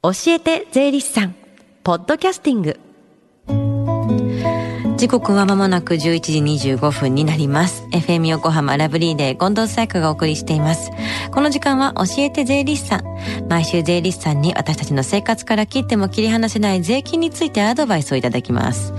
教えて税理士さん。ポッドキャスティング。時刻は間もなく11時25分になります。FM 横浜ラブリーデー近藤紗友香がお送りしています。この時間は教えて税理士さん。毎週税理士さんに私たちの生活から切っても切り離せない税金についてアドバイスをいただきます。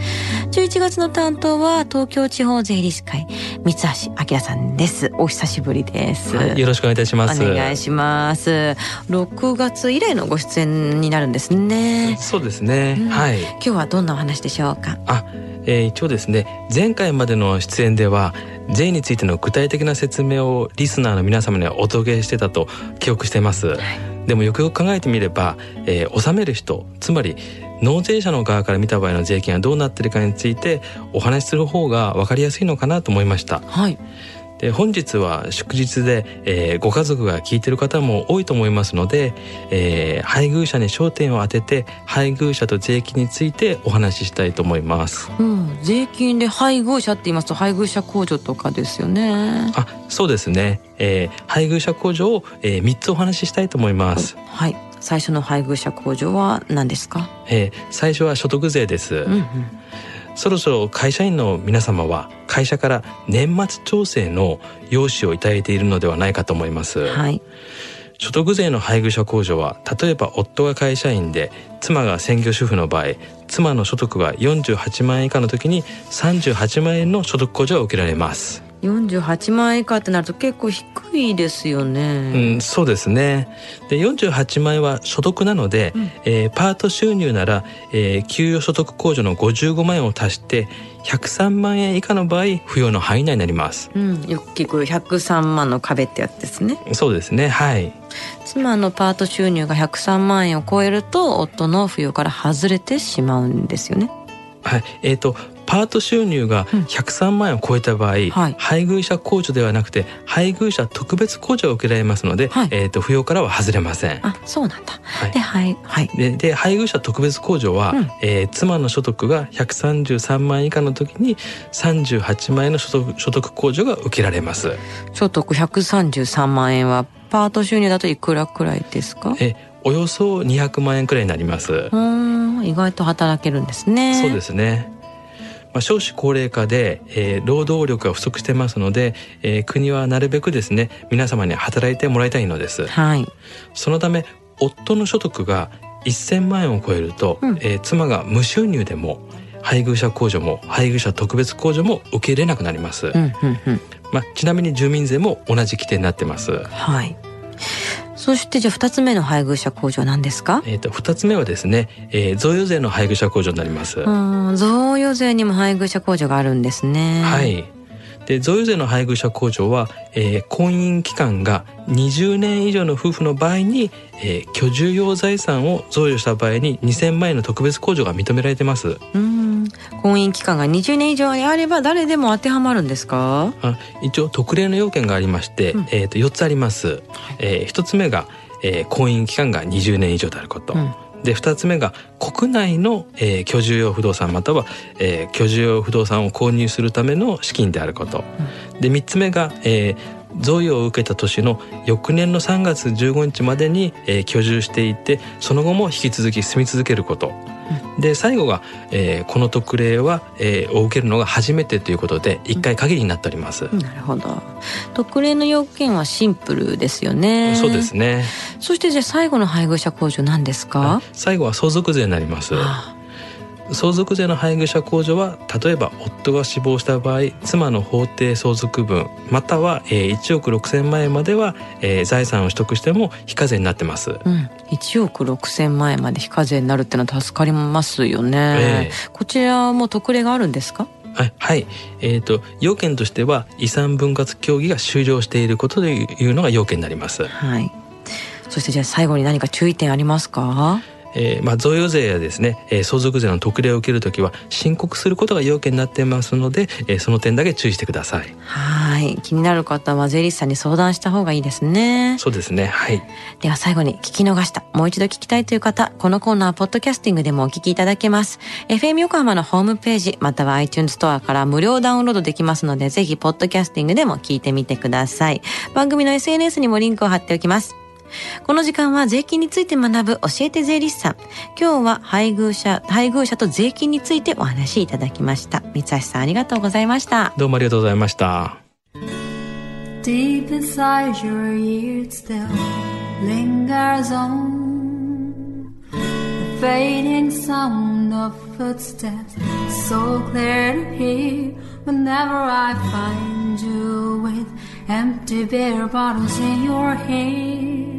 11月の担当は東京地方税理士会三橋明さんです。お久しぶりです、はい、よろしくお願いいたします。お願いします。6月以来のご出演になるんですね。そうですね、うん、はい。今日はどんなお話でしょうか？あえー、一応ですね前回までの出演では税についての具体的な説明をリスナーの皆様にはお届けしてたと記憶しています、はい、でもよくよく考えてみれば、えー、納める人つまり納税者の側から見た場合の税金はどうなっているかについてお話しする方が分かりやすいのかなと思いました。はいで本日は祝日で、えー、ご家族が聞いてる方も多いと思いますので、えー、配偶者に焦点を当てて配偶者と税金についてお話ししたいと思います。うん、税金で配偶者って言いますと配偶者控除とかですよね。あ、そうですね。えー、配偶者控除を、えー、3つお話ししたいと思います。はい。最初の配偶者控除は何ですか？えー、最初は所得税です。うんうんそろそろ会社員の皆様は会社から年末調整の用紙をいただいているのではないかと思います。はい。所得税の配偶者控除は例えば夫が会社員で妻が専業主婦の場合妻の所得が48万円以下の時に38万円の所得控除が受けられます。48万円以下ってなると結構低いですよね。うん、そうですね。で、48万円は所得なので、うん、えー、パート収入なら、えー、給与所得控除の55万円を足して103万円以下の場合扶養の範囲内になります。うん、よく聞く103万の壁ってやつですね。そうですね。はい。妻のパート収入が103万円を超えると夫の扶養から外れてしまうんですよね。はい、えっ、ー、とパート収入が103万円を超えた場合、うんはい、配偶者控除ではなくて配偶者特別控除を受けられますので、はい、えっ、ー、と扶養からは外れません。あ、そうなんだ。はい、で、はい、はい。で、で配偶者特別控除は、うん、えー、妻の所得が133万円以下の時に38万円の所得所得控除が受けられます。所得133万円はパート収入だといくらくらいですか？え、およそ200万円くらいになります。うん、意外と働けるんですね。そうですね。まあ、少子高齢化で、えー、労働力が不足してますので、えー、国はなるべくですね皆様に働いてもらいたいのです。はい、そのため夫の所得が1000万円を超えると、うん、えー、妻が無収入でも配偶者控除も配偶者特別控除も受け入れなくなります。うんうんうん、まあ、ちなみに住民税も同じ規定になってます。はい。そしてじゃあ二つ目の配偶者控除は何ですか？えっ、ー、と二つ目はですね、えー、贈与税の配偶者控除になります。贈与税にも配偶者控除があるんですね。はい。で贈与税の配偶者控除は、えー、婚姻期間が20年以上の夫婦の場合に、えー、居住用財産を贈与した場合に2000万円の特別控除が認められてます。うん婚姻期間が20年以上にあれば誰でも当てはまるんですか？あ一応特例の要件がありまして、うん、えー、と4つあります、はい、えー、1つ目が、えー、婚姻期間が20年以上であること、うん。で2つ目が国内の、えー、居住用不動産または、えー、居住用不動産を購入するための資金であること、うん、で3つ目が、えー、贈与を受けた年の翌年の3月15日までに、えー、居住していてその後も引き続き住み続けること、で最後が、えー、この特例は、えー、を受けるのが初めてということで一回限りになっております、うん、なるほど。特例の要件はシンプルですよね。そうですね。そしてじゃあ最後の配偶者控除何ですか？最後は相続税になります、はあ相続税の配偶者控除は例えば夫が死亡した場合妻の法定相続分または、えー、1億6,000万円までは、えー、財産を取得しても非課税になってます、うん、1億6,000万円まで非課税になるってのは助かりますよね、えー、こちらも特例があるんですか？はいはい、えーと、要件としては遺産分割協議が終了していることというのが要件になります。はい。そしてじゃあ最後に何か注意点ありますか？えー、まあ、贈与税やですね、えー、相続税の特例を受けるときは申告することが要件になっていますので、えー、その点だけ注意してください。はい。気になる方は税理士さんに相談した方がいいですね。そうですね。はい。では最後に聞き逃したもう一度聞きたいという方このコーナーポッドキャスティングでもお聞きいただけます。FM 横浜のホームページまたは iTunes ストアから無料ダウンロードできますのでぜひポッドキャスティングでも聞いてみてください。番組の SNS にもリンクを貼っておきますこの時間は税金について学ぶ教えて税理士さん。今日は配偶者、配偶者と税金についてお話しいただきました。三橋さんありがとうございました。どうもありがとうございました。Deep inside your ears still lingers on the fading sound of footsteps so clear to hear whenever I find you with empty beer bottles in your hand.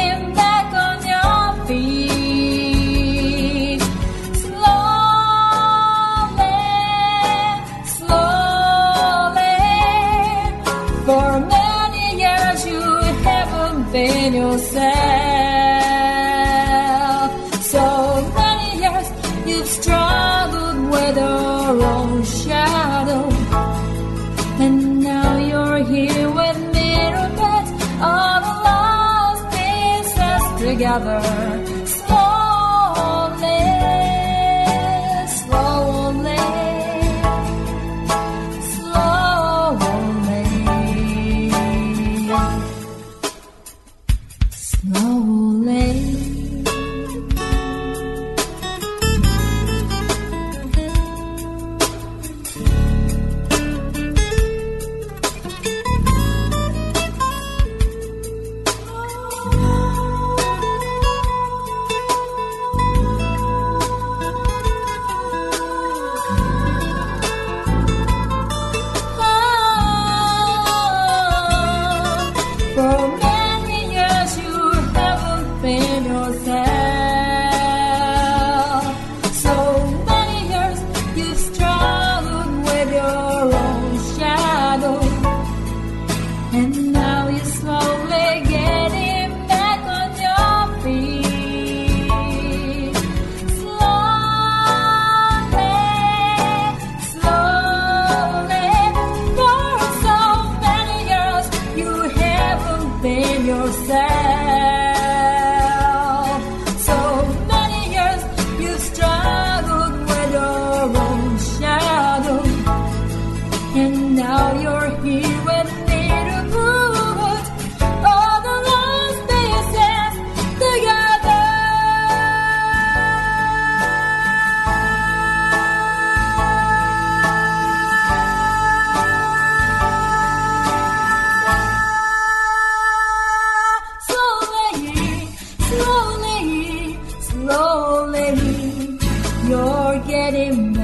another seremos.